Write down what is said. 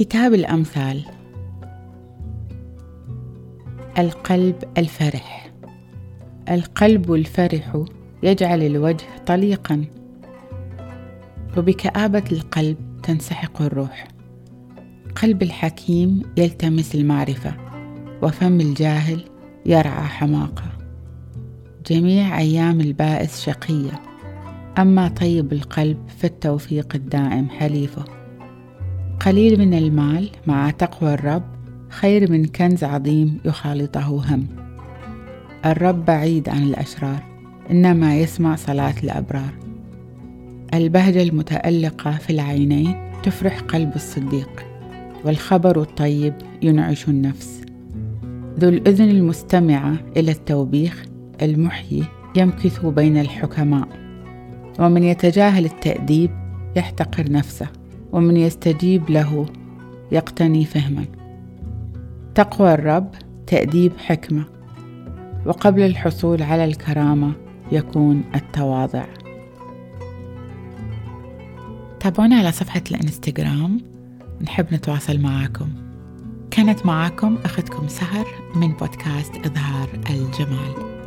كتاب الأمثال. القلب الفرح. القلب الفرح يجعل الوجه طليقا وبكآبة القلب تنسحق الروح. قلب الحكيم يلتمس المعرفة وفم الجاهل يرعى حماقة. جميع أيام البائس شقية أما طيب القلب فالتوفيق الدائم حليفة. قليل من المال مع تقوى الرب خير من كنز عظيم يخالطه هم. الرب بعيد عن الأشرار إنما يسمع صلاة الأبرار. البهجة المتألقة في العينين تفرح قلب الصديق والخبر الطيب ينعش النفس. ذو الأذن المستمعة إلى التوبيخ المحيي يمكث بين الحكماء. ومن يتجاهل التأديب يحتقر نفسه. ومن يستجيب له يقتني فهما. تقوى الرب تأديب حكمة. وقبل الحصول على الكرامة يكون التواضع. تابعونا على صفحة الانستغرام. نحب نتواصل معاكم. كانت معاكم أختكم سهر من بودكاست إظهار الجمال.